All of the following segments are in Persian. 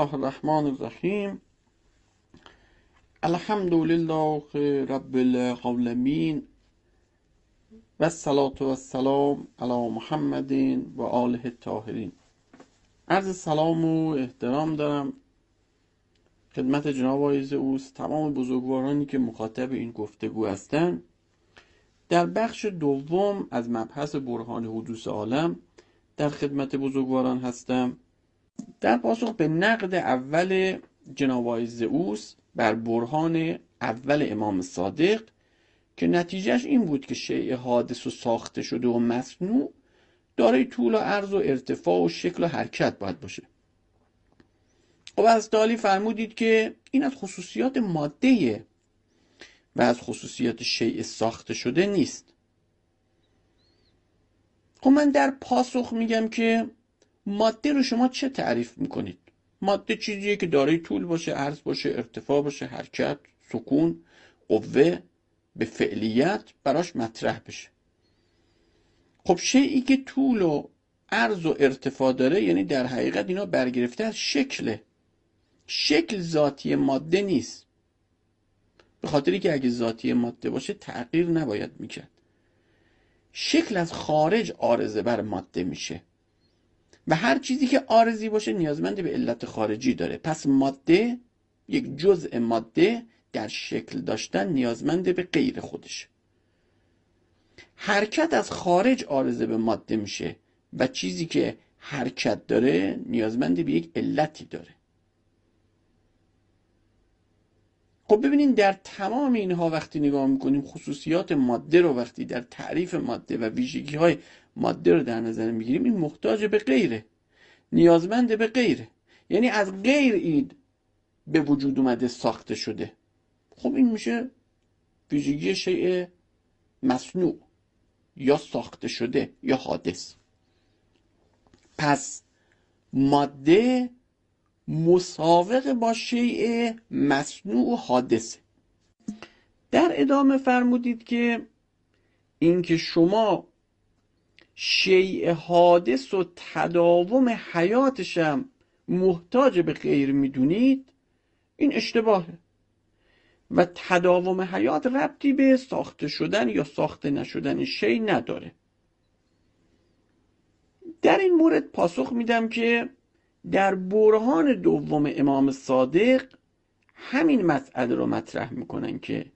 الله الرحمن الرحیم. الحمد لله رب العالمین و الصلاة و السلام علی محمد و آله الطاهرین. عرض سلام و احترام دارم خدمت جناب آقای اوست. تمام بزرگوارانی که مخاطب این گفتگو هستند در بخش دوم از مبحث برهان حدوث عالم در خدمت بزرگواران هستم. در پاسخ به نقد اول جناب زئوس بر برهان اول امام صادق که نتیجهش این بود که شیء حادث و ساخته شده و مصنوع دارای طول و عرض و ارتفاع و شکل و حرکت باید باشه. خب از تالی فرمودید که این از خصوصیات ماده و از خصوصیات شیء ساخته شده نیست. خب من در پاسخ میگم که ماده رو شما چه تعریف می‌کنید؟ ماده چیزیه که دارای طول باشه عرض باشه ارتفاع باشه حرکت سکون قوه به فعلیت براش مطرح بشه. خب شیعی که طول و عرض و ارتفاع داره یعنی در حقیقت اینا برگرفته از شکله. شکل ذاتی ماده نیست. به خاطری که اگه ذاتی ماده باشه تغییر نباید می‌کرد. شکل از خارج آرزه بر ماده میشه. و هر چیزی که آرزی باشه نیازمند به علت خارجی داره. پس ماده یک جزء ماده در شکل داشتن نیازمند به غیر خودش. حرکت از خارج آرزه به ماده میشه و چیزی که حرکت داره نیازمند به یک علتی داره. خب ببینید در تمام اینها وقتی نگاه می‌کنیم خصوصیات ماده رو وقتی در تعریف ماده و ویژگی های ماده رو در نظر می‌گیریم این محتاج به غیره. نیازمند به غیره. یعنی از غیر این به وجود اومده ساخته شده. خب این میشه ویژگی شیء مصنوع یا ساخته شده یا حادث. پس ماده مساوق با شیء مصنوع و حادثه. در ادامه فرمودید که اینکه شما شیء حادث و تداوم حیاتشم محتاج به غیر می‌دونید این اشتباهه. و تداوم حیات ربطی به ساخته شدن یا ساخته نشدن شی نداره. در این مورد پاسخ میدم که در برهان دوم امام صادق همین مسئله رو مطرح می‌کنن که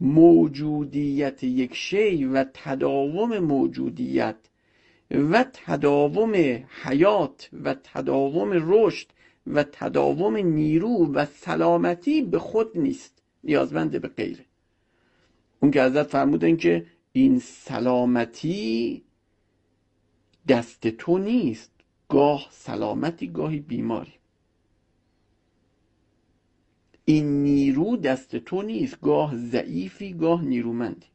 موجودیت یک شی و تداوم موجودیت و تداوم حیات و تداوم رشد و تداوم نیرو و سلامتی به خود نیست. نیازمند به غیره. اون که حضرت فرمودن که این سلامتی دست تو نیست. گاه سلامتی گاهی بیماری. این نیرو دست تو نیست. گاه ضعیفی گاه نیرومندی.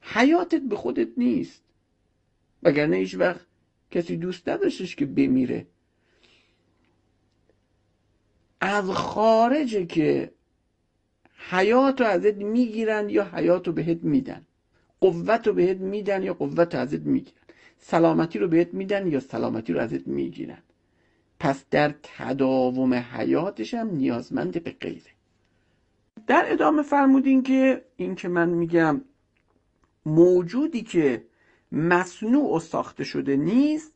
حیاتت به خودت نیست. وگرنه هیچ وقت کسی دوست نداشتش که بمیره. از خارجه که حیات رو ازت می‌گیرن یا حیات رو بهت میدن. قوت رو بهت میدن یا قوت رو ازت می‌گیرن. سلامتی رو بهت میدن یا سلامتی رو ازت می‌گیرن. پس در تداوم حیاتش هم نیازمند به غیره. در ادامه فرمودین که این که من میگم موجودی که مصنوع و ساخته شده نیست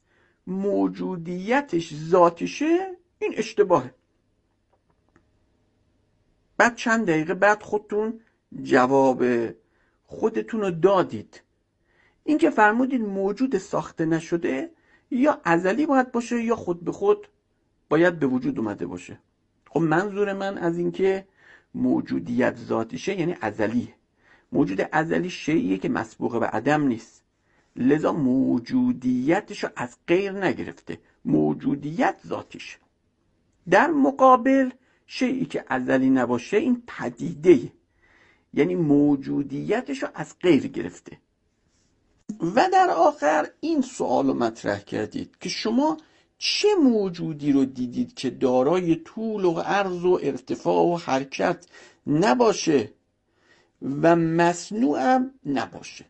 موجودیتش ذاتشه این اشتباهه. بعد چند دقیقه بعد خودتون جواب خودتون رو دادید. این که فرمودید موجود ساخته نشده یا ازلی باید باشه یا خود به خود باید به وجود اومده باشه. خب منظور من از اینکه موجودیت ذاتیشه یعنی ازلیه. موجود ازلی شیعیه که مسبوق به عدم نیست. لذا موجودیتش رو از غیر نگرفته. موجودیت ذاتیشه در مقابل شیعی که ازلی نباشه این پدیده یعنی موجودیتش رو از غیر گرفته. و در آخر این سوال رو مطرح کردید که شما چه موجودی رو دیدید که دارای طول و عرض و ارتفاع و حرکت نباشه و مصنوع هم نباشه؟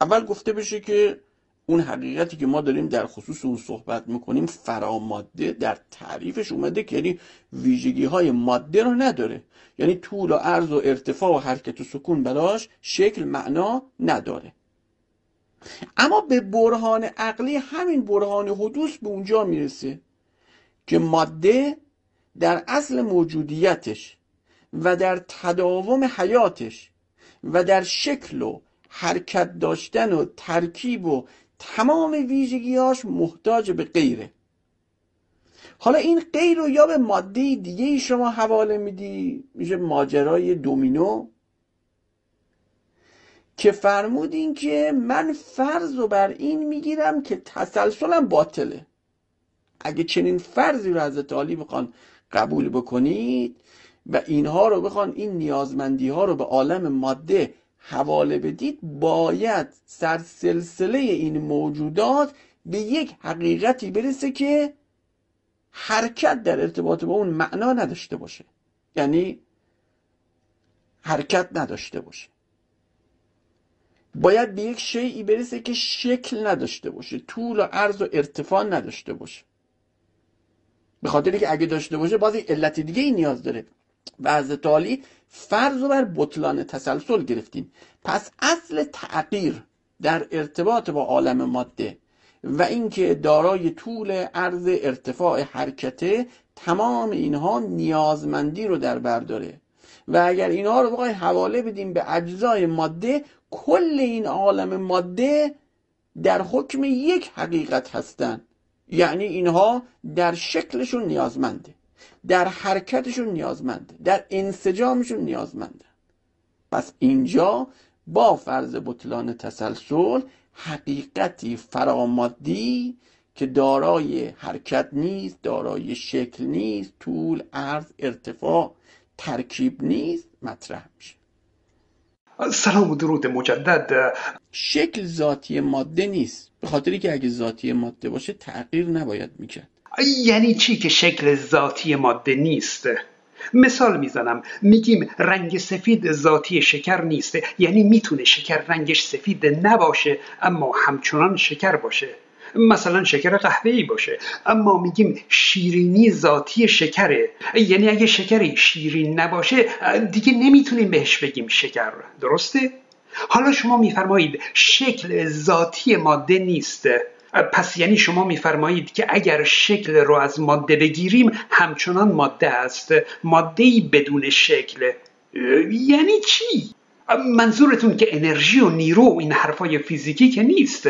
اول گفته بشه که اون حقیقتی که ما داریم در خصوص اون صحبت می‌کنیم فراماده در تعریفش اومده که یعنی ویژگی های ماده رو نداره. یعنی طول و عرض و ارتفاع و حرکت و سکون براش شکل معنا نداره. اما به برهان عقلی همین برهان حدوث به اونجا می‌رسه که ماده در اصل موجودیتش و در تداوم حیاتش و در شکل و حرکت داشتن و ترکیب و تمام ویژگیاش محتاج به غیره. حالا این غیر رو یا به ماده دیگه شما حواله میدی؟ میشه ماجرای دومینو. که فرمودین که من فرض رو بر این می‌گیرم که تسلسلم باطله. اگه چنین فرضی رو حضرت عالی بخوان قبول بکنید و اینها رو بخوان این نیازمندی ها رو به عالم ماده حواله بدید باید سرسلسله این موجودات به یک حقیقتی برسه که حرکت در ارتباط با اون معنا نداشته باشه. یعنی حرکت نداشته باشه. باید به یک شیعی برسه که شکل نداشته باشه طول و عرض و ارتفاع نداشته باشه. به خاطر که اگه داشته باشه بازی علت دیگه ای نیاز داره. و از تالی فرض و بر بطلان تسلسل گرفتیم. پس اصل تغییر در ارتباط با عالم ماده و اینکه دارای طول عرض ارتفاع حرکته تمام اینها نیازمندی رو در بر داره. و اگر اینها رو بخوای حواله بدیم به اجزای ماده کل این عالم ماده در حکم یک حقیقت هستند یعنی اینها در شکلشون نیازمنده. در حرکتشون نیازمنده در انسجامشون نیازمنده پس اینجا با فرض بطلان تسلسل حقیقتی فرامادی که دارای حرکت نیست دارای شکل نیست طول عرض ارتفاع ترکیب نیست مطرح میشه. سلام و درود مجدد. شکل ذاتی ماده نیست. به خاطری که اگه ذاتی ماده باشه تغییر نباید می‌کرد. یعنی چی که شکل ذاتی ماده نیست؟ مثال می‌زنم میگیم رنگ سفید ذاتی شکر نیست یعنی می‌تونه شکر رنگش سفید نباشه اما همچنان شکر باشه. مثلا شکر قهوه‌ای باشه اما میگیم شیرینی ذاتی شکره. یعنی اگه شکری شیرین نباشه دیگه نمی‌تونیم بهش بگیم شکر. درسته؟ حالا شما میفرمایید شکل ذاتی ماده نیست. پس یعنی شما میفرمایید که اگر شکل رو از ماده بگیریم همچنان ماده است. ماده بدون شکل. یعنی چی؟ منظورتون که انرژی و نیرو و این حرفای فیزیکی که نیست.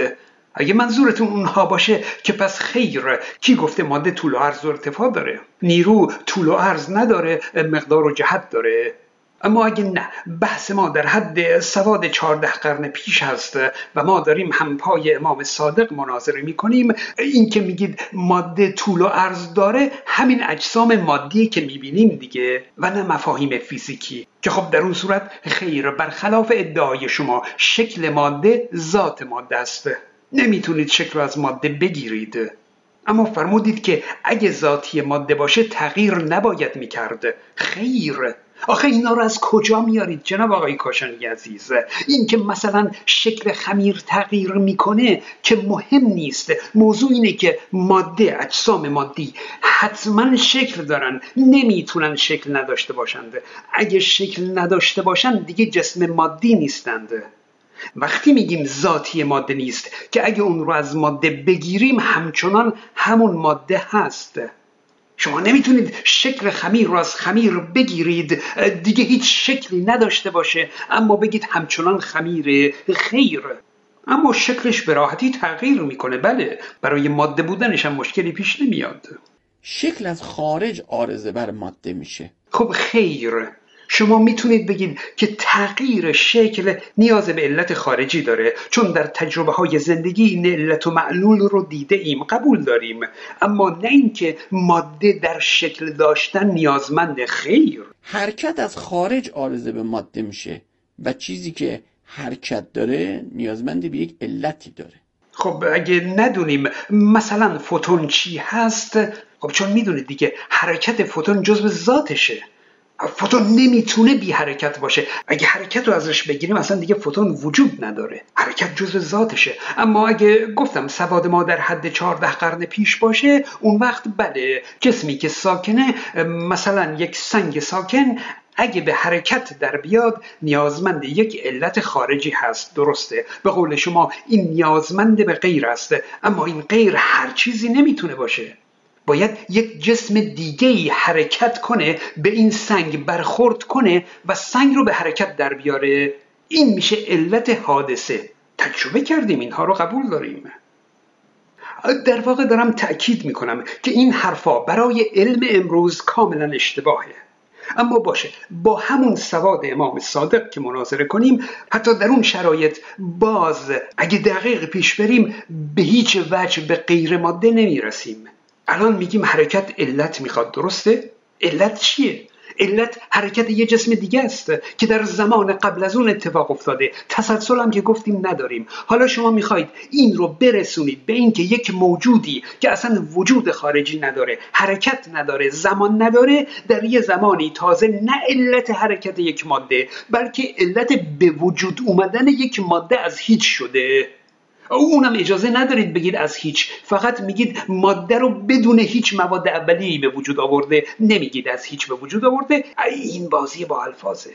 اگه منظورتون اونها باشه که پس خیر. کی گفته ماده طول و عرض و ارتفاع داره؟ نیرو طول و عرض نداره مقدار و جهت داره. اما اگه نه بحث ما در حد سواد چهارده قرن پیش هست و ما داریم همپای امام صادق مناظره می‌کنیم این که میگید ماده طول و عرض داره همین اجسام مادی که می‌بینیم دیگه و نه مفاهیم فیزیکی که خب در اون صورت خیر برخلاف ادعای شما شکل ماده ذات ماده است. نمی‌تونید شکل از ماده بگیرید. اما فرمودید که اگه ذاتی ماده باشه تغییر نباید می‌کرد. خیر. آخه اینا رو از کجا میارید جناب آقای کاشانی عزیز؟ این که مثلا شکل خمیر تغییر می‌کنه که مهم نیست. موضوع اینه که ماده اجسام مادی حتما شکل دارن. نمی‌تونن شکل نداشته باشند. اگه شکل نداشته باشند دیگه جسم مادی نیستند. وقتی میگیم ذاتی ماده نیست که اگه اون رو از ماده بگیریم همچنان همون ماده هست. شما نمی‌تونید شکل خمیر رو از خمیر بگیرید دیگه هیچ شکلی نداشته باشه اما بگید همچنان خمیر خیر. اما شکلش به راحتی تغییر می‌کنه بله برای ماده بودنش هم مشکلی پیش نمیاد. شکل از خارج آرزه بر ماده میشه. خب خیر. شما می‌تونید بگید که تغییر شکل نیاز به علت خارجی داره چون در تجربه های زندگی این علت و معلول رو دیده ایم قبول داریم. اما نه اینکه ماده در شکل داشتن نیازمند خیر. حرکت از خارج آرزه به ماده میشه و چیزی که حرکت داره نیازمند به یک علتی داره. خب اگه ندونیم مثلا فوتون چی هست خب چون می‌دونید دیگه حرکت فوتون جزو ذاتشه. فوتون نمی‌تونه بی حرکت باشه. اگه حرکت رو ازش بگیریم اصلا دیگه فوتون وجود نداره. حرکت جزء ذاتشه. اما اگه گفتم سواد ما در حد 14 قرن پیش باشه اون وقت بله جسمی که ساکنه مثلا یک سنگ ساکن اگه به حرکت در بیاد نیازمند یک علت خارجی هست. درسته. به قول شما این نیازمند به غیر است. اما این غیر هر چیزی نمی‌تونه باشه. باید یک جسم دیگه ای حرکت کنه به این سنگ برخورد کنه و سنگ رو به حرکت در بیاره. این میشه علت حادثه. تجربه کردیم اینها رو قبول داریم. در واقع دارم تأکید می‌کنم که این حرفا برای علم امروز کاملا اشتباهه. اما باشه با همون سواد امام صادق که مناظره کنیم حتی در اون شرایط باز اگه دقیق پیش بریم به هیچ وجه به غیر ماده نمی‌رسیم. الان میگیم حرکت علت می‌خواد درسته؟ علت چیه؟ علت حرکت یه جسم دیگه است که در زمان قبل از اون اتفاق افتاده تسلسل هم که گفتیم نداریم حالا شما می‌خواید این رو برسونید به اینکه یک موجودی که اصلا وجود خارجی نداره حرکت نداره زمان نداره در یه زمانی تازه نه علت حرکت یک ماده بلکه علت به وجود اومدن یک ماده از هیچ شده اونم اجازه ندارید بگید از هیچ. فقط میگید ماده رو بدون هیچ مواد اولیه‌ای به وجود آورده. نمیگید از هیچ به وجود آورده. این بازی با الفاظه.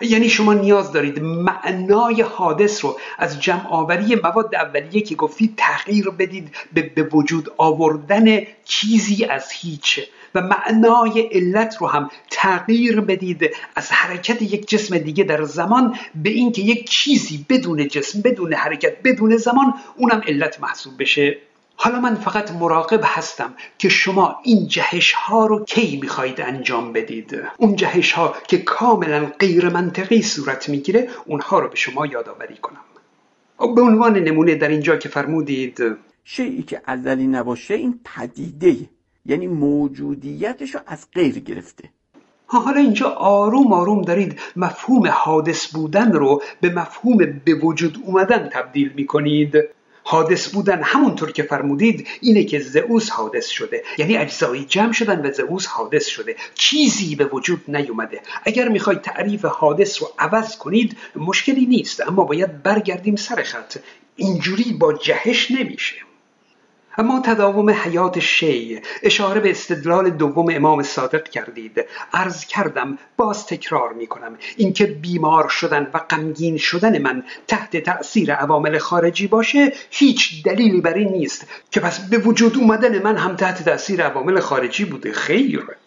یعنی شما نیاز دارید معنای حادث رو از جمع آوری مواد اولیه که گفتید تغییر بدید به وجود آوردن چیزی از هیچ. و معنای علت رو هم تغییر بدید از حرکت یک جسم دیگه در زمان به اینکه یک چیزی بدون جسم بدون حرکت بدون زمان اونم علت محسوب بشه. حالا من فقط مراقب هستم که شما این جهش ها رو کی می‌خواهید انجام بدید. اون جهش ها که کاملا غیر منطقی صورت می‌گیره اونها رو به شما یادآوری کنم. به عنوان نمونه در اینجا که فرمودید. شیعی که ازلی نباشه این پدیده یعنی موجودیتش رو از غیر گرفته. حالا اینجا آروم آروم دارید مفهوم حادث بودن رو به مفهوم به وجود اومدن تبدیل می کنید حادث بودن همونطور که فرمودید اینه که زئوس حادث شده. یعنی اجزایی جمع شدن و زئوس حادث شده. چیزی به وجود نیومده. اگر می‌خواید تعریف حادث رو عوض کنید مشکلی نیست اما باید برگردیم سر خط. اینجوری با جهش نمیشه. اما تداوم حیات شی اشاره به استدلال دوم امام صادق کردید. عرض کردم باز تکرار می کنم اینکه بیمار شدن و غمگین شدن من تحت تأثیر عوامل خارجی باشه هیچ دلیلی بر این نیست که پس به وجود اومدن من هم تحت تأثیر عوامل خارجی بوده. خیر.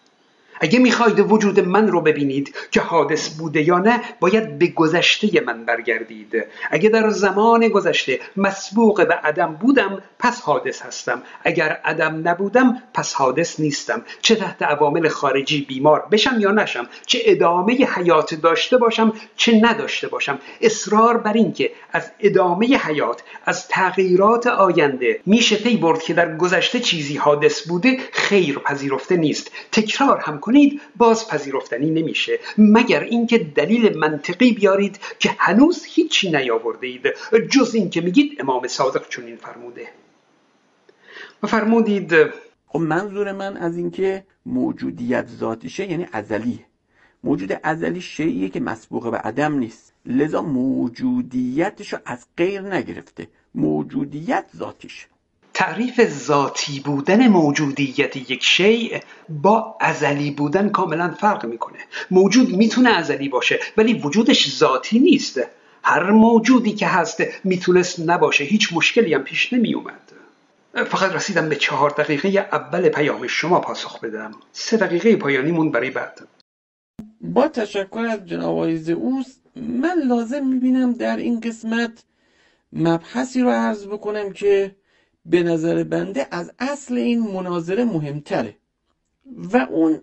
اگه می‌خواید وجود من رو ببینید که حادث بوده یا نه باید به گذشته من برگردید. اگه در زمان گذشته مسبوق به عدم بودم پس حادث هستم. اگر عدم نبودم پس حادث نیستم. چه تحت عوامل خارجی بیمار بشم یا نشم چه ادامه حیات داشته باشم چه نداشته باشم. اصرار بر اینکه از ادامه حیات از تغییرات آینده میشه پی برد که در گذشته چیزی حادث بوده خیر پذیرفته نیست. تکرار هم کنید باز پذیرفتنی نمیشه. مگر اینکه دلیل منطقی بیارید که هنوز هیچی نیاورده اید جز اینکه میگید امام صادق چنین فرموده. و فرمودید خب منظور من از اینکه موجودیت ذاتیشه یعنی ازلیه موجود ازلی شیعیه که مسبوق به عدم نیست. لذا موجودیتش رو از غیر نگرفته. موجودیت ذاتیشه. تعریف ذاتی بودن موجودیت یک شیء با ازلی بودن کاملا فرق می‌کنه. موجود می‌تونه ازلی باشه ولی وجودش ذاتی نیست. هر موجودی که هست می‌تونست نباشه. هیچ مشکلی هم پیش نمیومد فقط رسیدم به چهار دقیقه اول پیام شما پاسخ بدم. سه دقیقه پایانیمون برای بعد. با تشکر از جناب آقای اوست من لازم می‌بینم در این قسمت مبحثی رو عرض بکنم که به نظر بنده از اصل این مناظره مهمتره. و اون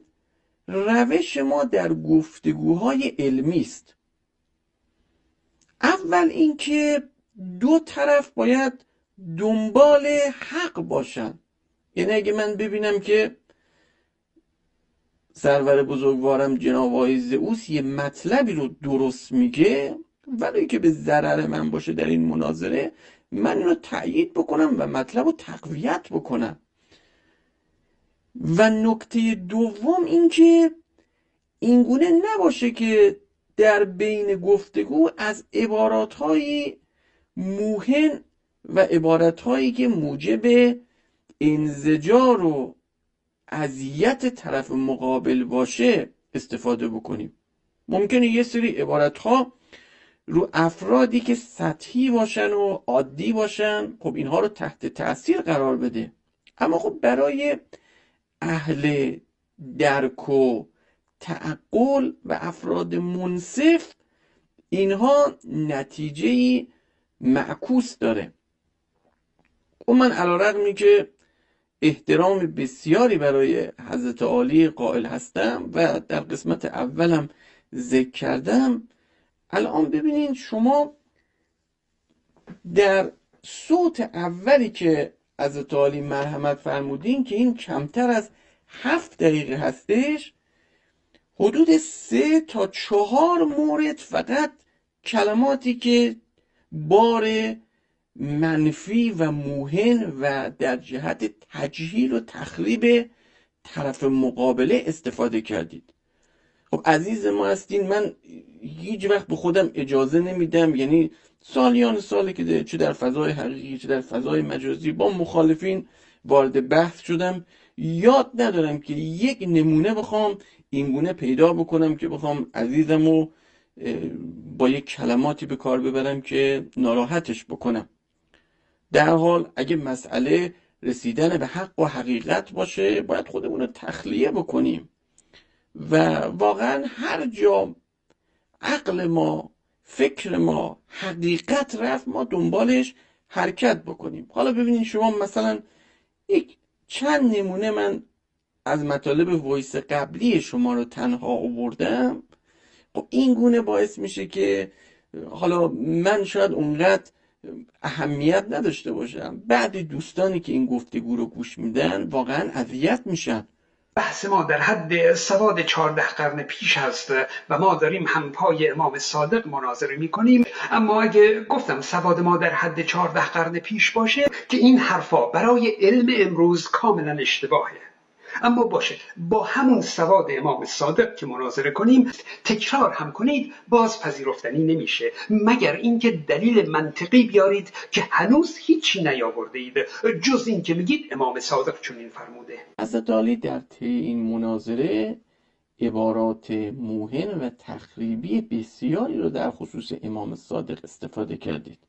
روش ما در گفتگوهای علمی است. اول اینکه دو طرف باید دنبال حق باشن. یعنی اگه من ببینم که سرور بزرگوارم جناب آقای زئوس یه مطلبی رو درست میگه ولی که به ضرر من باشه در این مناظره من اینو تأیید بکنم و مطلب رو تقویت بکنم. و نکته دوم اینکه اینگونه نباشه که در بین گفتگو از عباراتهایی موهن و عبارتهایی که موجب انزجار و اذیت طرف مقابل باشه استفاده بکنیم. ممکنه یه سری عبارت ها رو افرادی که سطحی باشن و عادی باشن خب اینها رو تحت تاثیر قرار بده. اما خب برای اهل درک و تعقل و افراد منصف اینها نتیجه معکوس داره. و خب من علا که احترام بسیاری برای حضرت عالی قائل هستم و در قسمت اولم ذکر کردم الان ببینید شما در صوت اولی که حضرت عالی مرحمت فرمودین که این کمتر از هفت دقیقه هستش حدود سه تا چهار مورد فقط کلماتی که بار منفی و موهن و در جهت تجهیل و تخریب طرف مقابله استفاده کردید. خب عزیز ما هستین من هیچ وقت به خودم اجازه نمیدم. یعنی سالیان سالی که چه در فضای حقیقی چه در فضای مجازی با مخالفین وارد بحث شدم. یاد ندارم که یک نمونه بخوام اینگونه پیدا بکنم که بخوام عزیزم رو با یک کلماتی به کار ببرم که ناراحتش بکنم. در حال اگه مسئله رسیدن به حق و حقیقت باشه باید خودمون رو تخلیه بکنیم. و واقعا هر جا عقل ما فکر ما حقیقت رفت ما دنبالش حرکت بکنیم. حالا ببینید شما مثلا یک چند نمونه من از مطالب وایس قبلی شما رو تنها آوردم. خب این گونه باعث میشه که حالا من شاید اونقدر اهمیت نداشته باشم. بعد دوستانی که این گفتگو رو گوش میدن واقعا اذیت میشن. بحث ما در حد سواد چهارده قرن پیش هست و ما داریم هم پای امام صادق مناظره می‌کنیم. اما اگه گفتم سواد ما در حد چهارده قرن پیش باشه که این حرفا برای علم امروز کاملا اشتباهه. اما باشه با همون سواد امام صادق که مناظره کنیم تکرار هم کنید باز پذیرفتنی نمیشه. مگر اینکه دلیل منطقی بیارید که هنوز هیچی نیاورده اید جز اینکه میگید امام صادق چنین فرموده. حضرت علی در طی این مناظره عبارات موهن و تخریبی بسیاری رو در خصوص امام صادق استفاده کردید.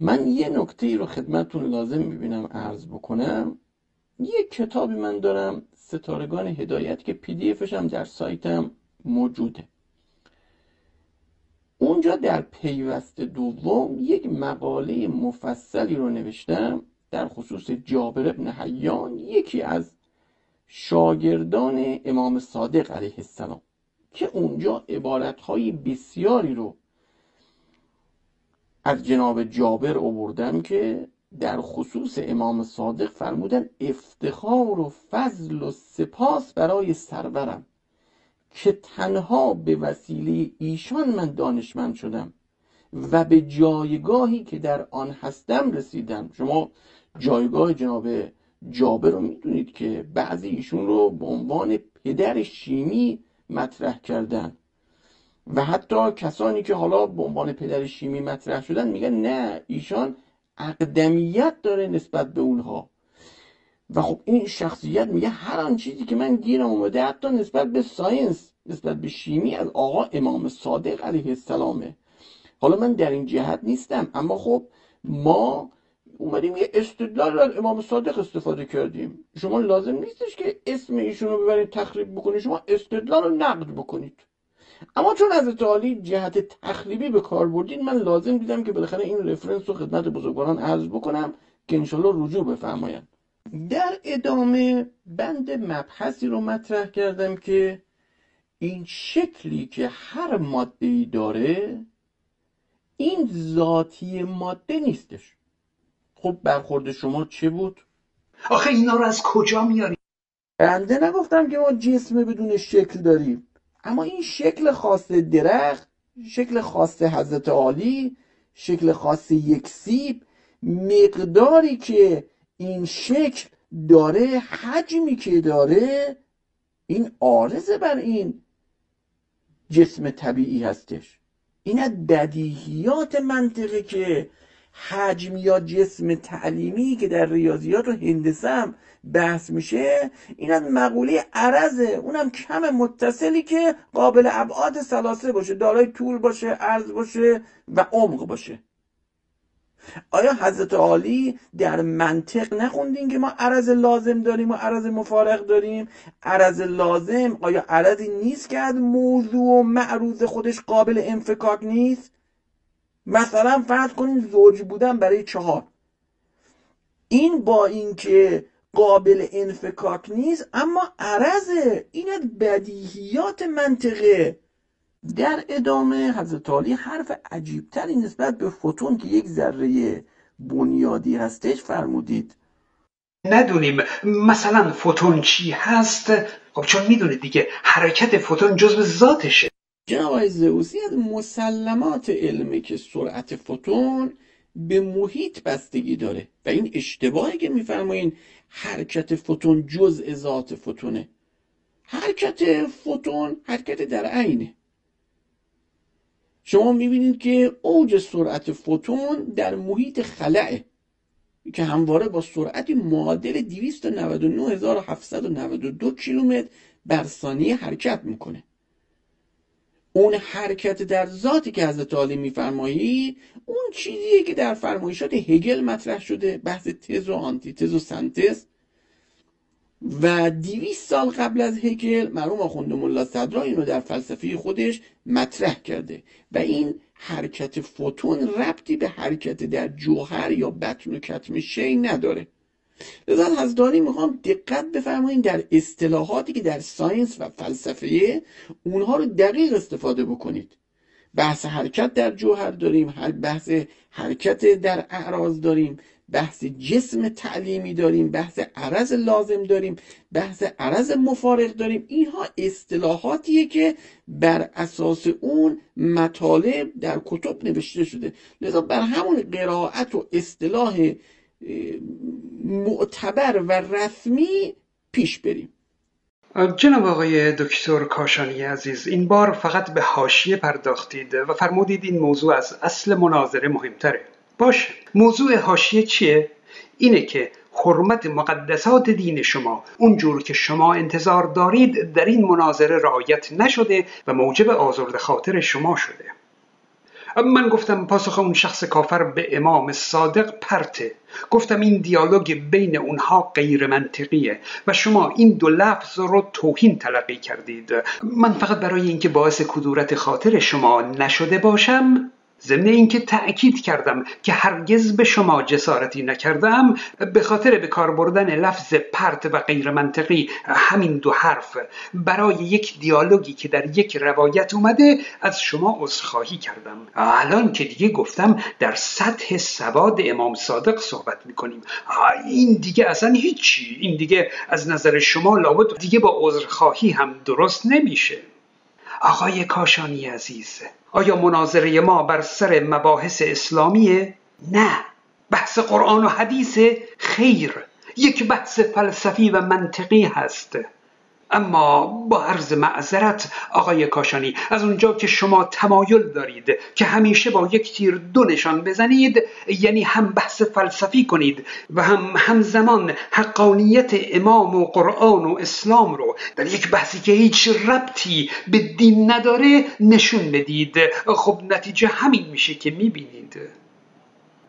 من یه نکته ای رو خدمتون لازم می‌بینم عرض بکنم. یک کتابی من دارم ستارگان هدایت که پی دی افش هم در سایتم موجوده. اونجا در پیوست دوم یک مقاله مفصلی رو نوشتم در خصوص جابر ابن حیان یکی از شاگردان امام صادق علیه السلام که اونجا عبارتهای بسیاری رو از جناب جابر آوردم که در خصوص امام صادق فرمودن افتخار و فضل و سپاس برای سرورم که تنها به وسیله ایشان من دانشمند شدم و به جایگاهی که در آن هستم رسیدم. شما جایگاه جناب جابر رو می‌دونید که بعضی ایشون رو به عنوان پدر شیمی مطرح کردن و حتی کسانی که حالا به عنوان پدر شیمی مطرح شدن میگن نه ایشان اقدمیت داره نسبت به اونها. و خب این شخصیت میگه هر آن چیزی که من گیرم اومده حتی نسبت به ساینس نسبت به شیمی از آقا امام صادق علیه السلامه. حالا من در این جهت نیستم. اما خب ما اومدیم یه استدلال از امام صادق استفاده کردیم. شما لازم نیستش که اسم ایشون رو ببرید تخریب بکنید. شما استدلال رو نقد بکنید. اما چون از عالی جهت تخریبی به کار بردین من لازم دیدم که بالاخره این رفرنس رو خدمت بزرگواران عرض بکنم که انشالله رجوع بفرماین در ادامه بند مبحثی رو مطرح کردم که این شکلی که هر ماده ای داره این ذاتی ماده نیستش خب برخورد شما چه بود؟ آخه اینا رو از کجا میاری؟ بنده نگفتم که ما جسم بدون شکل داریم اما این شکل خاص درخت شکل خاص حضرت عالی شکل خاص یک سیب مقداری که این شکل داره حجمی که داره این آرزه بر این جسم طبیعی هستش. این از بدیهیات منطقه که حجم یا جسم تعلیمی که در ریاضیات و هندسه هم بحث میشه این از مقوله عرضه. اونم کم متصلی که قابل ابعاد سلاسه باشه دارای طول باشه عرض باشه و عمق باشه. آیا حضرت عالی در منطق نخوندین که ما عرض لازم داریم و عرض مفارق داریم؟ عرض لازم آیا عرضی نیست که از موضوع و معروض خودش قابل انفکاک نیست؟ مثلا فرض کنین زوج بودن برای چهار. این با اینکه قابل انفکاک نیست اما عرضه. این بدیهیات منطقه. در ادامه حضرت علی حرف عجیبتری نسبت به فوتون که یک ذره بنیادی هستش فرمودید. ندونیم مثلا فوتون چی هست؟ خب چون می‌دونید دیگه حرکت فوتون جزو ذاتشه. جناب آقای زئوسی از مسلمات علمه که سرعت فوتون به محیط بستگی داره و این اشتباهی که میفرمایین حرکت فوتون جزء ذات فوتونه. حرکت فوتون حرکت در عینه. شما می‌بینید که اوج سرعت فوتون در محیط خلعه که همواره با سرعتی معادل 299792 کیلومتر بر ثانیه حرکت می‌کنه. اون حرکت در ذاتی که حضرت عالی میفرمایید اون چیزیه که در فرمایشات هگل مطرح شده بحث تز و آنتیتز و سنتز. و دیویس سال قبل از هگل مرحوم آخوند ملا صدرا اینو در فلسفه خودش مطرح کرده. و این حرکت فوتون ربطی به حرکت در جوهر یا بطن و کتم شی نداره. لذا حضرت می‌خوام دقت بفرمایید در اصطلاحاتی که در ساینس و فلسفه اونها رو دقیق استفاده بکنید. بحث حرکت در جوهر داریم بحث حرکت در اعراض داریم بحث جسم تعلیمی داریم بحث عرض لازم داریم بحث عرض مفارق داریم. اینها اصطلاحاتیه که بر اساس اون مطالب در کتب نوشته شده. لذا بر همون قرائت و اصطلاح معتبر و رسمی پیش بریم. جناب آقای دکتر کاشانی عزیز این بار فقط به حاشیه پرداختید و فرمودید این موضوع از اصل مناظره مهمتره. باش موضوع حاشیه چیه؟ اینه که حرمت مقدسات دین شما اونجور که شما انتظار دارید در این مناظره رعایت نشده و موجب آزرد خاطر شما شده. من گفتم پاسخ اون شخص کافر به امام صادق پرته. گفتم این دیالوگ بین اونها غیر منطقیه و شما این دو لفظ رو توهین تلقی کردید. من فقط برای اینکه باعث کدورت خاطر شما نشده باشم ضمن اینکه تأکید کردم که هرگز به شما جسارتی نکردم به خاطر به کار بردن لفظ پرت و غیر منطقی همین دو حرف. برای یک دیالوگی که در یک روایت اومده از شما عذرخواهی کردم. الان که دیگه گفتم در سطح سواد امام صادق صحبت می‌کنیم. این دیگه اصلا هیچی. این دیگه از نظر شما لابد دیگه با عذرخواهی هم درست نمیشه. آقای کاشانی عزیز آیا مناظره ما بر سر مباحث اسلامیه؟ نه. بحث قرآن و حدیث خیر. یک بحث فلسفی و منطقی هست. اما با عرض معذرت آقای کاشانی از اونجا که شما تمایل دارید که همیشه با یک تیر دو نشان بزنید یعنی هم بحث فلسفی کنید و هم همزمان حقانیت امام و قرآن و اسلام رو در یک بحثی که هیچ ربطی به دین نداره نشون بدید. خب نتیجه همین میشه که می‌بینید.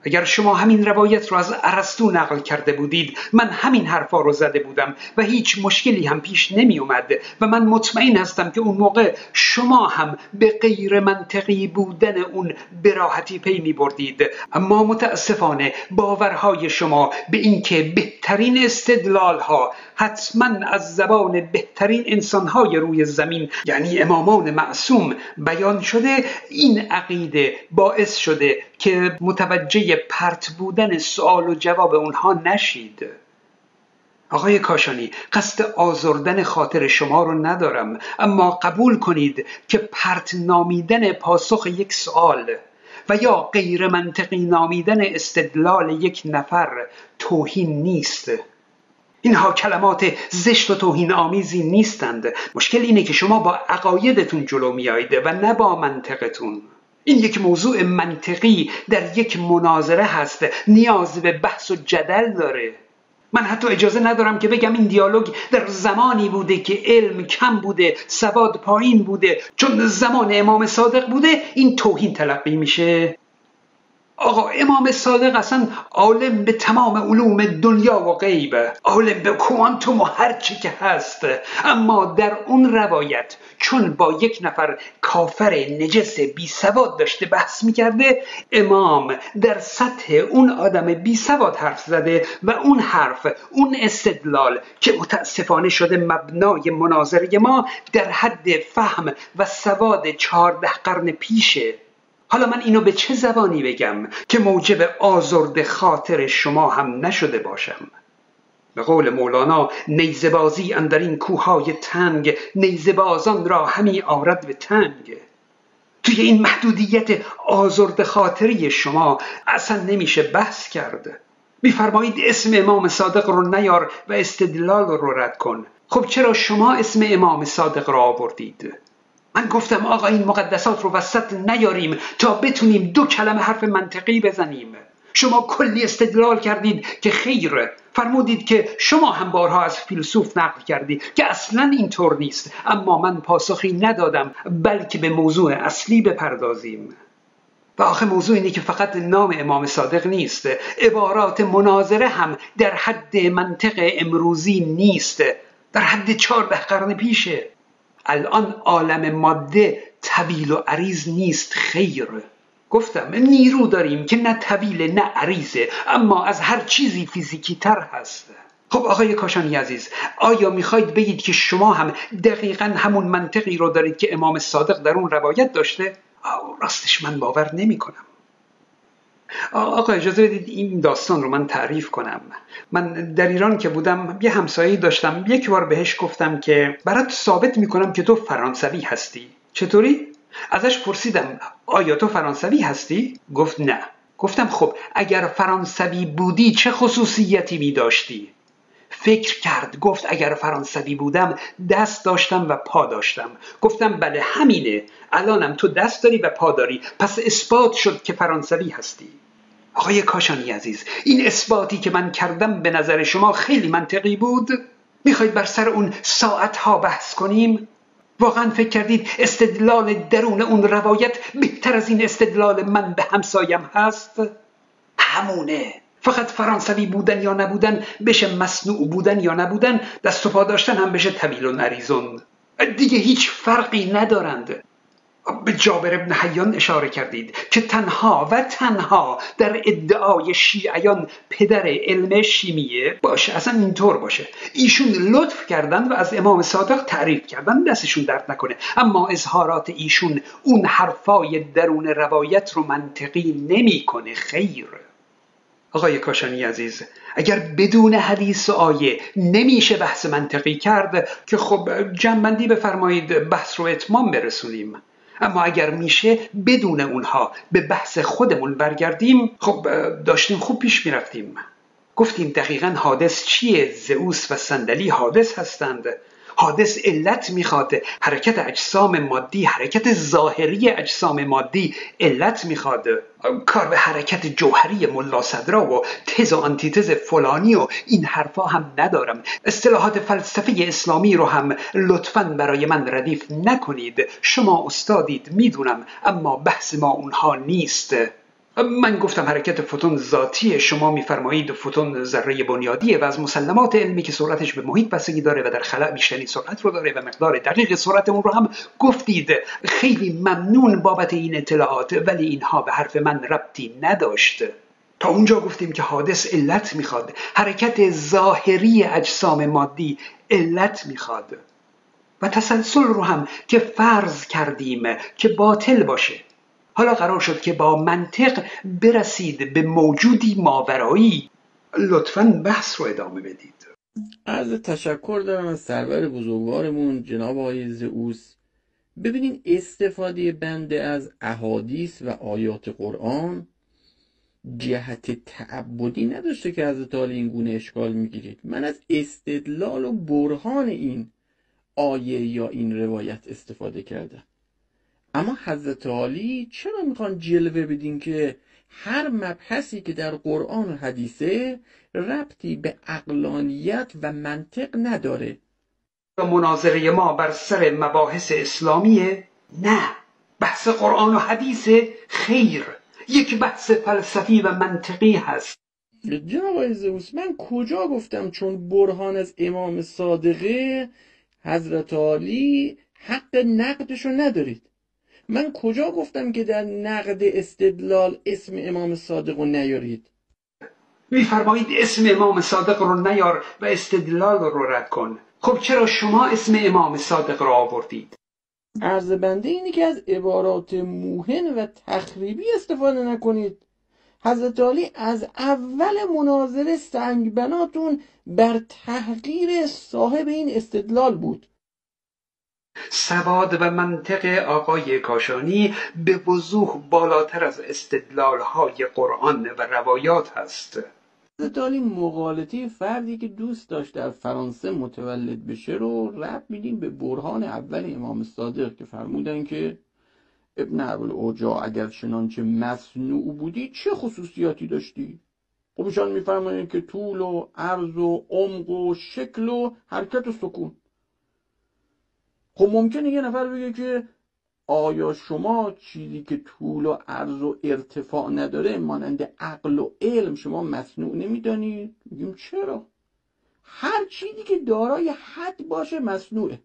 اگر شما همین روایت رو از ارسطو نقل کرده بودید من همین حرفا رو زده بودم و هیچ مشکلی هم پیش نمی اومد و من مطمئن هستم که اون موقع شما هم به غیر منطقی بودن اون براحتی پی می بردید. اما متاسفانه باورهای شما به اینکه بهترین استدلال ها حتما از زبان بهترین انسانهای روی زمین یعنی امامان معصوم بیان شده این عقیده باعث شده که متوجه پرت بودن سوال و جواب اونها نشید. آقای کاشانی قصد آزردن خاطر شما رو ندارم اما قبول کنید که پرت نامیدن پاسخ یک سوال و یا غیر منطقی نامیدن استدلال یک نفر توهین نیست. اینها کلمات زشت و توهین آمیزی نیستند. مشکل اینه که شما با عقایدتون جلو میایید و نه با منطقتون. این یک موضوع منطقی در یک مناظره هست. نیاز به بحث و جدل داره. من حتی اجازه ندارم که بگم این دیالوگ در زمانی بوده که علم کم بوده سواد پایین بوده. چون زمان امام صادق بوده این توهین تلقی میشه. آقا امام صادق اصلا عالم به تمام علوم دنیا و غیب عالم به کوانتوم و هر چی که هست. اما در اون روایت چون با یک نفر کافر نجس بی سواد داشته بحث می‌کرده امام در سطح اون آدم بی سواد حرف زده و اون حرف اون استدلال که متاسفانه شده مبنای مناظره ما در حد فهم و سواد چهارده قرن پیشه. حالا من اینو به چه زبانی بگم که موجب آزرد خاطر شما هم نشده باشم؟ به قول مولانا نیزبازی اندر این کوههای تنگ نیزبازان را همی آرد به تنگ. توی این محدودیت آزرد خاطری شما اصلا نمیشه بحث کرد. میفرمایید اسم امام صادق رو نیار و استدلال رو رد کن. خب چرا شما اسم امام صادق را آوردید؟ من گفتم آقا این مقدسات رو وسط نیاریم تا بتونیم دو کلمه حرف منطقی بزنیم. شما کلی استدلال کردید که خیر. فرمودید که شما هم بارها از فیلسوف نقل کردید که اصلا اینطور نیست. اما من پاسخی ندادم بلکه به موضوع اصلی بپردازیم. و آخه موضوع اینه که فقط نام امام صادق نیست. عبارات مناظره هم در حد منطق امروزی نیست. در حد چهارده قرن پیشه. الان عالم ماده طویل و عریض نیست خیر. گفتم نیرو داریم که نه طویل نه عریضه اما از هر چیزی فیزیکی تر هست. خب آقای کاشانی عزیز آیا می‌خواید بگید که شما هم دقیقا همون منطقی رو دارید که امام صادق در اون روایت داشته؟ راستش من باور نمی کنم آقا اجازه بدید این داستان رو من تعریف کنم. من در ایران که بودم یه همسایه داشتم. یک بار بهش گفتم که برات ثابت می‌کنم که تو فرانسوی هستی. چطوری؟ ازش پرسیدم آیا تو فرانسوی هستی؟ گفت نه. گفتم خب اگر فرانسوی بودی چه خصوصیتی می داشتی فکر کرد. گفت اگر فرانسوی بودم دست داشتم و پا داشتم. گفتم بله همینه. الانم تو دست داری و پا داری. پس اثبات شد که فرانسوی هستی. آقای کاشانی عزیز این اثباتی که من کردم به نظر شما خیلی منطقی بود؟ می‌خواید بر سر اون ساعت ها بحث کنیم؟ واقعا فکر کردید استدلال درون اون روایت بهتر از این استدلال من به همسایم هست؟ همونه. فقط فرانسوی بودن یا نبودن بشه مصنوع بودن یا نبودن دست و پا داشتن هم بشه طویل و نریزون. دیگه هیچ فرقی ندارند. به جابر ابن حیان اشاره کردید که تنها و تنها در ادعای شیعیان پدر علم شیمیه باشه اصلا اینطور باشه. ایشون لطف کردن و از امام صادق تعریف کردن دستشون درد نکنه. اما اظهارات ایشون اون حرفای درون روایت رو منطقی نمی‌کنه خیر. آقای کاشانی عزیز اگر بدون حدیث و آیه نمیشه بحث منطقی کرد که خب جنبندی بفرمایید بحث رو اتمام برسونیم. اما اگر میشه بدون اونها به بحث خودمون برگردیم خب داشتیم خوب پیش می‌رفتیم. گفتیم دقیقا حادث چیه؟ زئوس و صندلی حادث هستند. حادث علت می‌خواد حرکت اجسام مادی حرکت ظاهری اجسام مادی علت می‌خواد. کار به حرکت جوهری ملا صدرا و تز و آنتیتز فلانی و این حرفا هم ندارم. اصطلاحات فلسفه اسلامی رو هم لطفا برای من ردیف نکنید. شما استادید می‌دونم اما بحث ما اونها نیست. من گفتم حرکت فوتون ذاتی شما میفرمایید فوتون ذره بنیادیه و از مسلمات علمی که سرعتش به محیط بستگی داره و در خلا بیشترین سرعت رو داره و مقدار دقیق سرعت اون رو هم گفتید. خیلی ممنون بابت این اطلاعات ولی اینها به حرف من ربطی نداشت. تا اونجا گفتیم که حادث علت می‌خواد. حرکت ظاهری اجسام مادی علت می‌خواد. و تسلسل رو هم که فرض کردیم که باطل باشه. حالا قرار شد که با منطق برسید به موجودی ماورایی. لطفا بحث رو ادامه بدید. عرض تشکر دارم از سرور بزرگوارمون جناب آقای زئوس. ببینین استفاده بنده از احادیث و آیات قرآن جهت تعبدی نداشته که حضرت علی این گونه اشکال می‌گیرید. من از استدلال و برهان این آیه یا این روایت استفاده کردم. اما حضرت علی چرا می‌خوان جلوه بدین که هر مبحثی که در قرآن و حدیثه ربطی به اقلانیت و منطق نداره؟ مناظره ما بر سر مباحث اسلامیه؟ نه. بحث قرآن و حدیث خیر. یک بحث فلسفی و منطقی هست. جناب آقای زئوس من کجا گفتم چون برهان از امام صادقه حضرت علی حق نقدشو ندارید؟ من کجا گفتم که در نقد استدلال اسم امام صادق رو نیارید؟ میفرمایید اسم امام صادق رو نیار و استدلال رو رد کن. خب چرا شما اسم امام صادق را آوردید؟ عرض بنده اینه که از عبارات موهن و تخریبی استفاده نکنید. حضرت علی از اول مناظره سنگبناتون بر تحقیر صاحب این استدلال بود. سواد و منطق آقای کاشانی به وضوح بالاتر از استدلال های قرآن و روایات هست. علی مقالطه فردی که دوست داشت در فرانسه متولد بشه رو رب میدیم به برهان اول امام صادق که فرمودن که ابن اوجا اگر چنانچه مصنوع بودی چه خصوصیاتی داشتی؟ خب ایشان میفرمایند که طول و عرض و عمق و شکل و حرکت و سکون. خب ممکنه یه نفر بگه که آیا شما چیزی که طول و عرض و ارتفاع نداره مانند عقل و علم شما مصنوع نمی‌دانید میگیم چرا؟ هر چیزی که دارای حد باشه مصنوعه.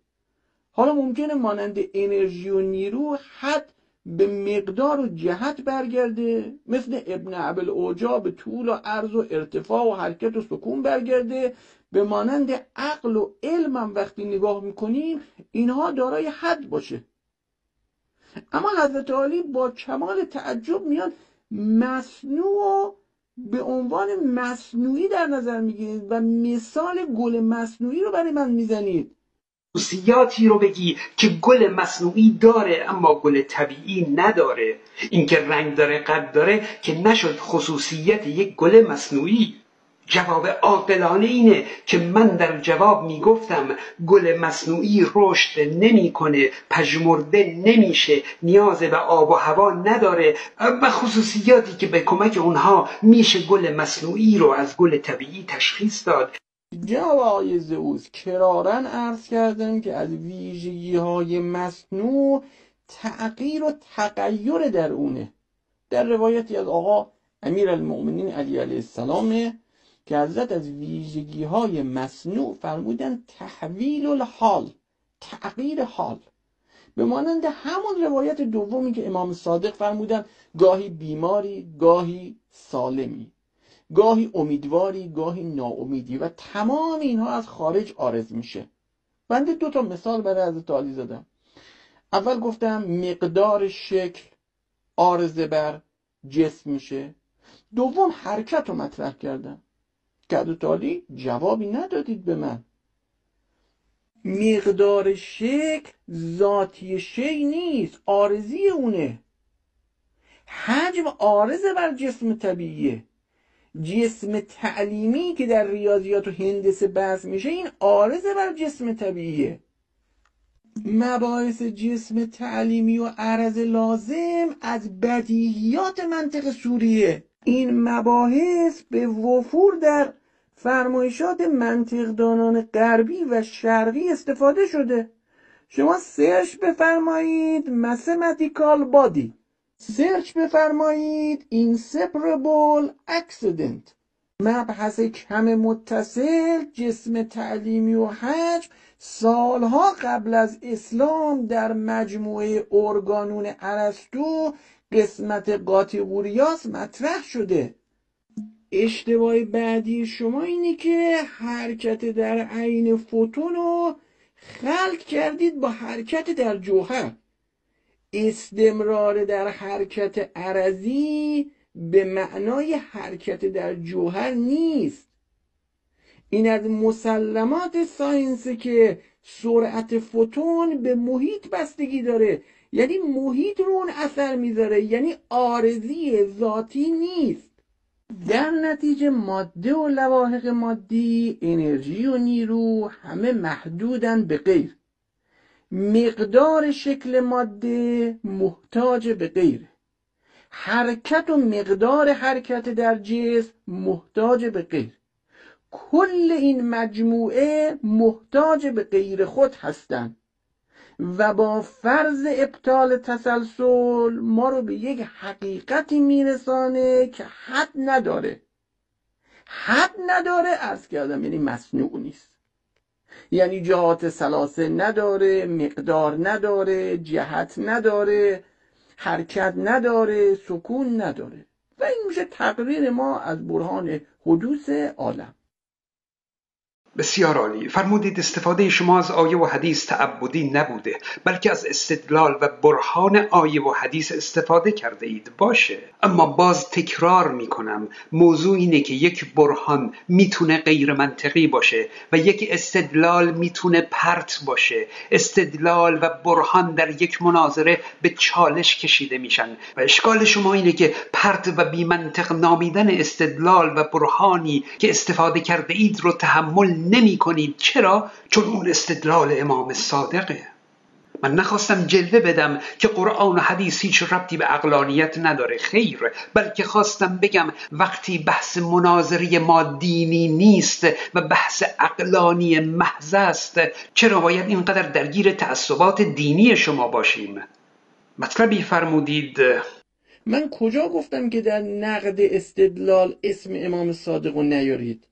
حالا ممکنه مانند انرژی و نیرو حد به مقدار و جهت برگرده. مثل ابن عبل اوجا به طول و عرض و ارتفاع و حرکت و سکون برگرده. به مانند عقل و علم هم وقتی نگاه می‌کنیم اینها دارای حد باشه. اما حضرت علی با کمال تعجب میاد مصنوع به عنوان مصنوعی در نظر می‌گیرید و مثال گل مصنوعی رو برای من می‌زنید. خصوصیاتی رو بگی که گل مصنوعی داره اما گل طبیعی نداره. اینکه رنگ داره قد داره که نشد خصوصیت یک گل مصنوعی. جواب عاقلانه اینه که من در جواب می‌گفتم گل مصنوعی رشد نمی‌کنه پژمرده نمیشه نیاز به آب و هوا نداره و خصوصیاتی که به کمک اونها میشه گل مصنوعی رو از گل طبیعی تشخیص داد. جناب آقای زئوس کرارن عرض کردم که از ویژگی های مصنوع تغییر و تغییر در اونه. در روایتی از آقا امیر المؤمنین علی علیه السلام که حضرت از ویژگی های مصنوع فرمودن تحویل الحال تغییر حال. به مانند همون روایت دومی که امام صادق فرمودن گاهی بیماری گاهی سالمی گاهی امیدواری گاهی ناامیدی و تمام اینها از خارج آرز میشه. بنده دو تا مثال برای حضرت علی زدم. اول گفتم مقدار شکل آرزه بر جسم میشه. دوم حرکت رو مطرح کردم. که علی جوابی ندادید به من. مقدار شکل ذاتی شی نیست آرزی اونه. حجم آرزه بر جسم طبیعیه. جسم تعلیمی که در ریاضیات و هندسه بحث میشه این آرزه بر جسم طبیعیه. مباحث جسم تعلیمی و عرض لازم از بدیهیات منطق سوریه. این مباحث به وفور در فرمایشات منطقدانان غربی و شرقی استفاده شده. شما سرچ بفرمایید mathematical body سرچ بفرمایید inseparable accident مبحث کم متصل جسم تعلیمی و حجم سالها قبل از اسلام در مجموعه ارگانون ارسطو قسمت قاطیقوریاس مطرح شده. اشتباه بعدی شما اینه که حرکت در عین فوتون رو خلط کردید با حرکت در جوهر. استمرار در حرکت عرضی به معنای حرکت در جوهر نیست. این از مسلمات ساینسه که سرعت فوتون به محیط بستگی داره. یعنی محیط رو اون اثر می‌ذاره. یعنی آرزی ذاتی نیست. در نتیجه ماده و لواحق مادی انرژی و نیرو همه محدودن به غیر. مقدار شکل ماده محتاج به غیره حرکت و مقدار حرکت در جسم محتاج به غیر. کل این مجموعه محتاج به غیر خود هستند و با فرض ابطال تسلسل ما رو به یک حقیقتی میرسانه که حد نداره. حد نداره از کردم یعنی مصنوع نیست. یعنی جهات سلاسه نداره مقدار نداره جهت نداره حرکت نداره سکون نداره. و این میشه تقریر ما از برهان حدوث عالم. بسیار عالی. فرمودید استفاده شما از آیه و حدیث تعبدی نبوده بلکه از استدلال و برهان آیه و حدیث استفاده کرده اید. باشه. اما باز تکرار می‌کنم. موضوع اینه که یک برهان می‌تونه غیر منطقی باشه و یک استدلال می‌تونه پرت باشه. استدلال و برهان در یک مناظره به چالش کشیده میشن. و اشکال شما اینه که پرت و بی منطق نامیدن استدلال و برهانی که استفاده کرده اید رو تحمل نمی کنید. چرا؟ چون اون استدلال امام صادقه. من نخواستم جلوه بدم که قرآن و حدیث هیچ ربطی به اقلانیت نداره. خیر. بلکه خواستم بگم وقتی بحث مناظری ما دینی نیست و بحث اقلانی محض است چرا باید اینقدر درگیر تعصبات دینی شما باشیم؟ مطلبی فرمودید. من کجا گفتم که در نقد استدلال اسم امام صادق رو نیارید؟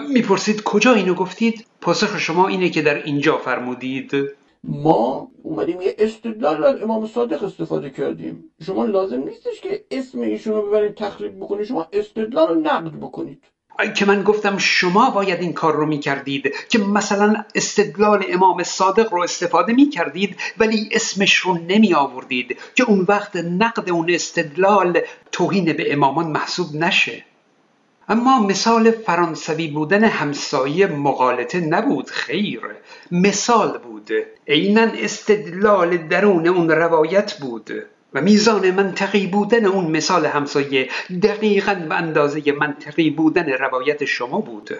می‌پرسید کجا اینو گفتید؟ پاسخ شما اینه که در اینجا فرمودید. ما اومدیم یه استدلال از امام صادق استفاده کردیم. شما لازم نیستش که اسم ایشون رو ببرید تخریب بکنید. شما استدلال رو نقد بکنید. که من گفتم شما باید این کار رو می‌کردید که مثلا استدلال امام صادق رو استفاده می‌کردید ولی اسمش رو نمی آوردید که اون وقت نقد اون استدلال توهین به امامان محسوب نشه. اما مثال فرانسوی بودن همسایه مقالطه نبود خیر. مثال بود. عینا استدلال درون اون روایت بود و میزان منطقی بودن اون مثال همسایه دقیقا به اندازه منطقی بودن روایت شما بود.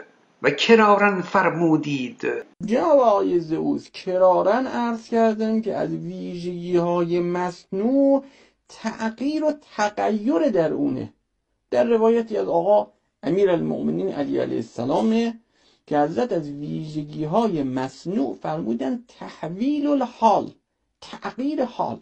و کرارن فرمودید. جناب آقای زئوس کرارن عرض کردم که از ویژگی های مصنوع تغییر و تغییر در اونه. در روایتی از آقا امیر المؤمنین علی علیه السلام که حضرت از ویژگی های مصنوع فرمودن تحویل الحال تغییر حال.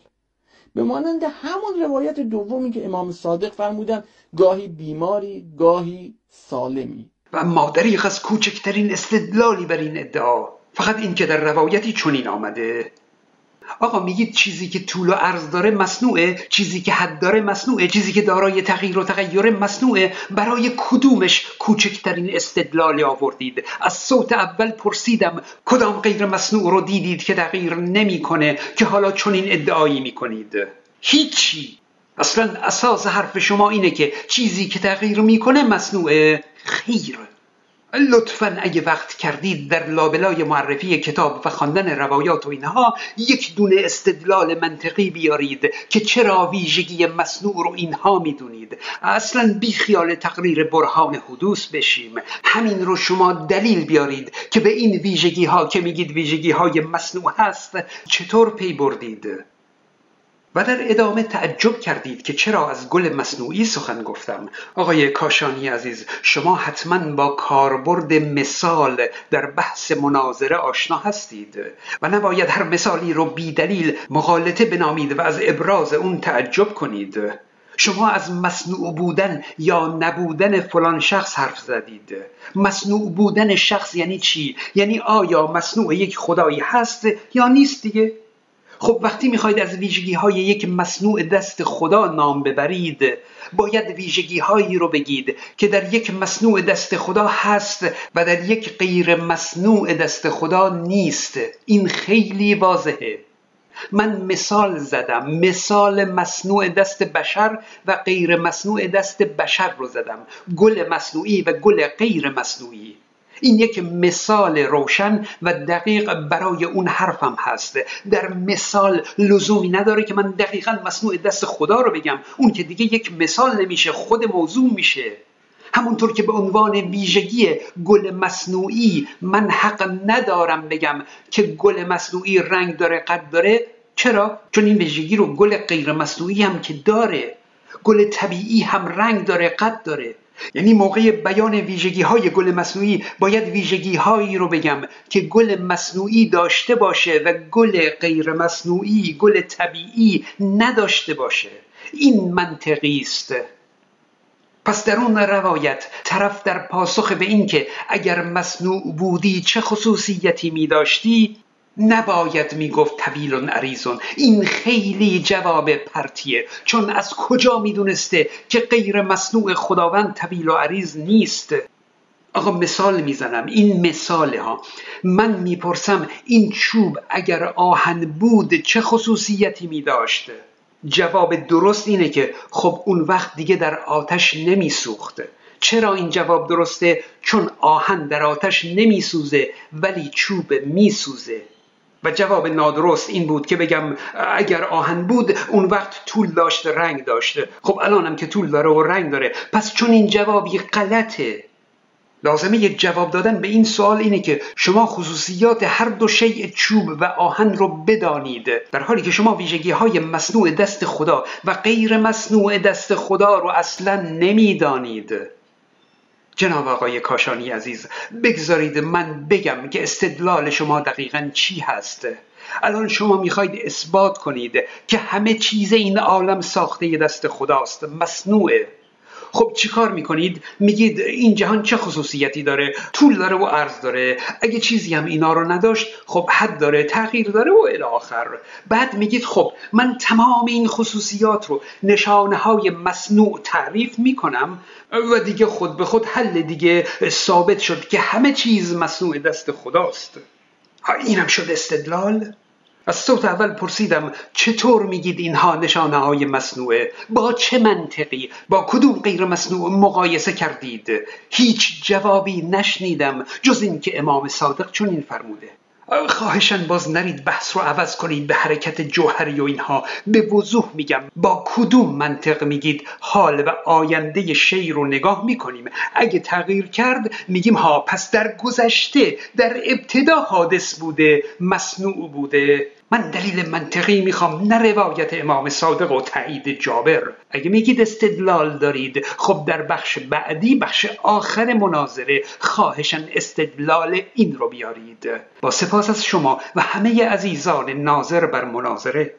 به مانند همون روایت دومی که امام صادق فرمودن گاهی بیماری گاهی سالمی. و مادری از کوچکترین استدلالی بر این ادعا. فقط این که در روایتی چنین آمده. آقا میگید چیزی که طول و عرض داره مصنوعه چیزی که حد داره مصنوعه چیزی که دارای تغییر و تغییر مصنوعه برای کدومش کوچکترین استدلال آوردید؟ از صوت اول پرسیدم کدام غیر مصنوع رو دیدید که تغییر نمی‌کنه که حالا چنین ادعایی می‌کنید؟ هیچی. اصلا اساس حرف شما اینه که چیزی که تغییر می‌کنه مصنوعه خیر. لطفا اگه وقت کردید در لابلای معرفی کتاب و خواندن روایات و اینها یک دونه استدلال منطقی بیارید که چرا ویژگی مصنوع رو اینها می‌دونید. اصلا بی خیال تقریر برهان حدوث بشیم. همین رو شما دلیل بیارید که به این ویژگی ها که میگید ویژگی های مصنوع هست چطور پی بردید؟ و در ادامه تعجب کردید که چرا از گل مصنوعی سخن گفتم آقای کاشانی عزیز شما حتما با کاربرد مثال در بحث مناظره آشنا هستید و نباید هر مثالی رو بی دلیل مغالطه بنامید و از ابراز اون تعجب کنید شما از مصنوع بودن یا نبودن فلان شخص حرف زدید مصنوع بودن شخص یعنی چی؟ یعنی آیا مصنوع یک خدایی هست یا نیست دیگه؟ خب وقتی می‌خواید از ویژگی های یک مصنوع دست خدا نام ببرید باید ویژگی هایی رو بگید که در یک مصنوع دست خدا هست و در یک غیر مصنوع دست خدا نیست. این خیلی واضحه. من مثال زدم. مثال مصنوع دست بشر و غیر مصنوع دست بشر رو زدم. گل مصنوعی و گل غیر مصنوعی. این یک مثال روشن و دقیق برای اون حرفم هست. در مثال لزومی نداره که من دقیقا مصنوع دست خدا رو بگم. اون که دیگه یک مثال نمیشه خود موضوع میشه. همونطور که به عنوان ویژگی گل مصنوعی من حق ندارم بگم که گل مصنوعی رنگ داره قد داره. چرا؟ چون این ویژگی رو گل غیر مصنوعی هم که داره. گل طبیعی هم رنگ داره قد داره. یعنی موقع بیان ویژگی های گل مصنوعی باید ویژگی هایی رو بگم که گل مصنوعی داشته باشه و گل غیر مصنوعی گل طبیعی نداشته باشه. این منطقی است. پس در اون روایت طرف در پاسخ به اینکه اگر مصنوع بودی چه خصوصیتی می داشتی نباید می‌گفت طویل عریضون این خیلی جواب پرتیه. چون از کجا می‌دونسته که غیر مصنوع خداوند طویل و عریض نیست؟ آقا مثال می‌زنم. این مثاله ها. من می‌پرسم این چوب اگر آهن بود چه خصوصیتی می جواب درست اینه که خب اون وقت دیگه در آتش نمیسوخته چرا این جواب درسته؟ چون آهن در آتش نمیسوزه ولی چوب میسوزه. و جواب نادرست این بود که بگم اگر آهن بود اون وقت طول داشته رنگ داشته خب الانم که طول داره و رنگ داره. پس چون این جوابی غلطه لازمه جواب دادن به این سوال اینه که شما خصوصیات هر دو شیء چوب و آهن رو بدانید. در حالی که شما ویژگی های مصنوع دست خدا و غیر مصنوع دست خدا رو اصلا نمی‌دانید. جناب آقای کاشانی عزیز بگذارید من بگم که استدلال شما دقیقا چی هست؟ الان شما می‌خواید اثبات کنید که همه چیز این عالم ساخته دست خداست مصنوعه. خب چیکار می‌کنید؟ میگید این جهان چه خصوصیتی داره؟ طول داره و عرض داره. اگه چیزی هم اینا رو نداشت خب حد داره تغییر داره و الی آخر. بعد میگید خب من تمام این خصوصیات رو نشانه های مصنوع تعریف می‌کنم و دیگه خود به خود حل دیگه ثابت شد که همه چیز مصنوع دست خداست. اینم شد استدلال؟ از صوت اول پرسیدم چطور میگید اینها نشانه های مصنوعه؟ با چه منطقی؟ با کدوم غیر مصنوع مقایسه کردید؟ هیچ جوابی نشنیدم جز اینکه امام صادق چنین فرموده. خواهشن باز نرید بحث رو عوض کنید به حرکت جوهری و اینها. به وضوح میگم با کدوم منطق میگید حال و آینده شی رو نگاه می‌کنیم؟ اگه تغییر کرد میگیم ها پس در گذشته در ابتدا حادث بوده مصنوع بوده. من دلیل منطقی می‌خوام نه روایت امام صادق و تایید جابر. اگه میگید استدلال دارید خب در بخش بعدی بخش آخر مناظره خواهشن استدلال این رو بیارید. با سپاس از شما و همه عزیزان ناظر بر مناظره.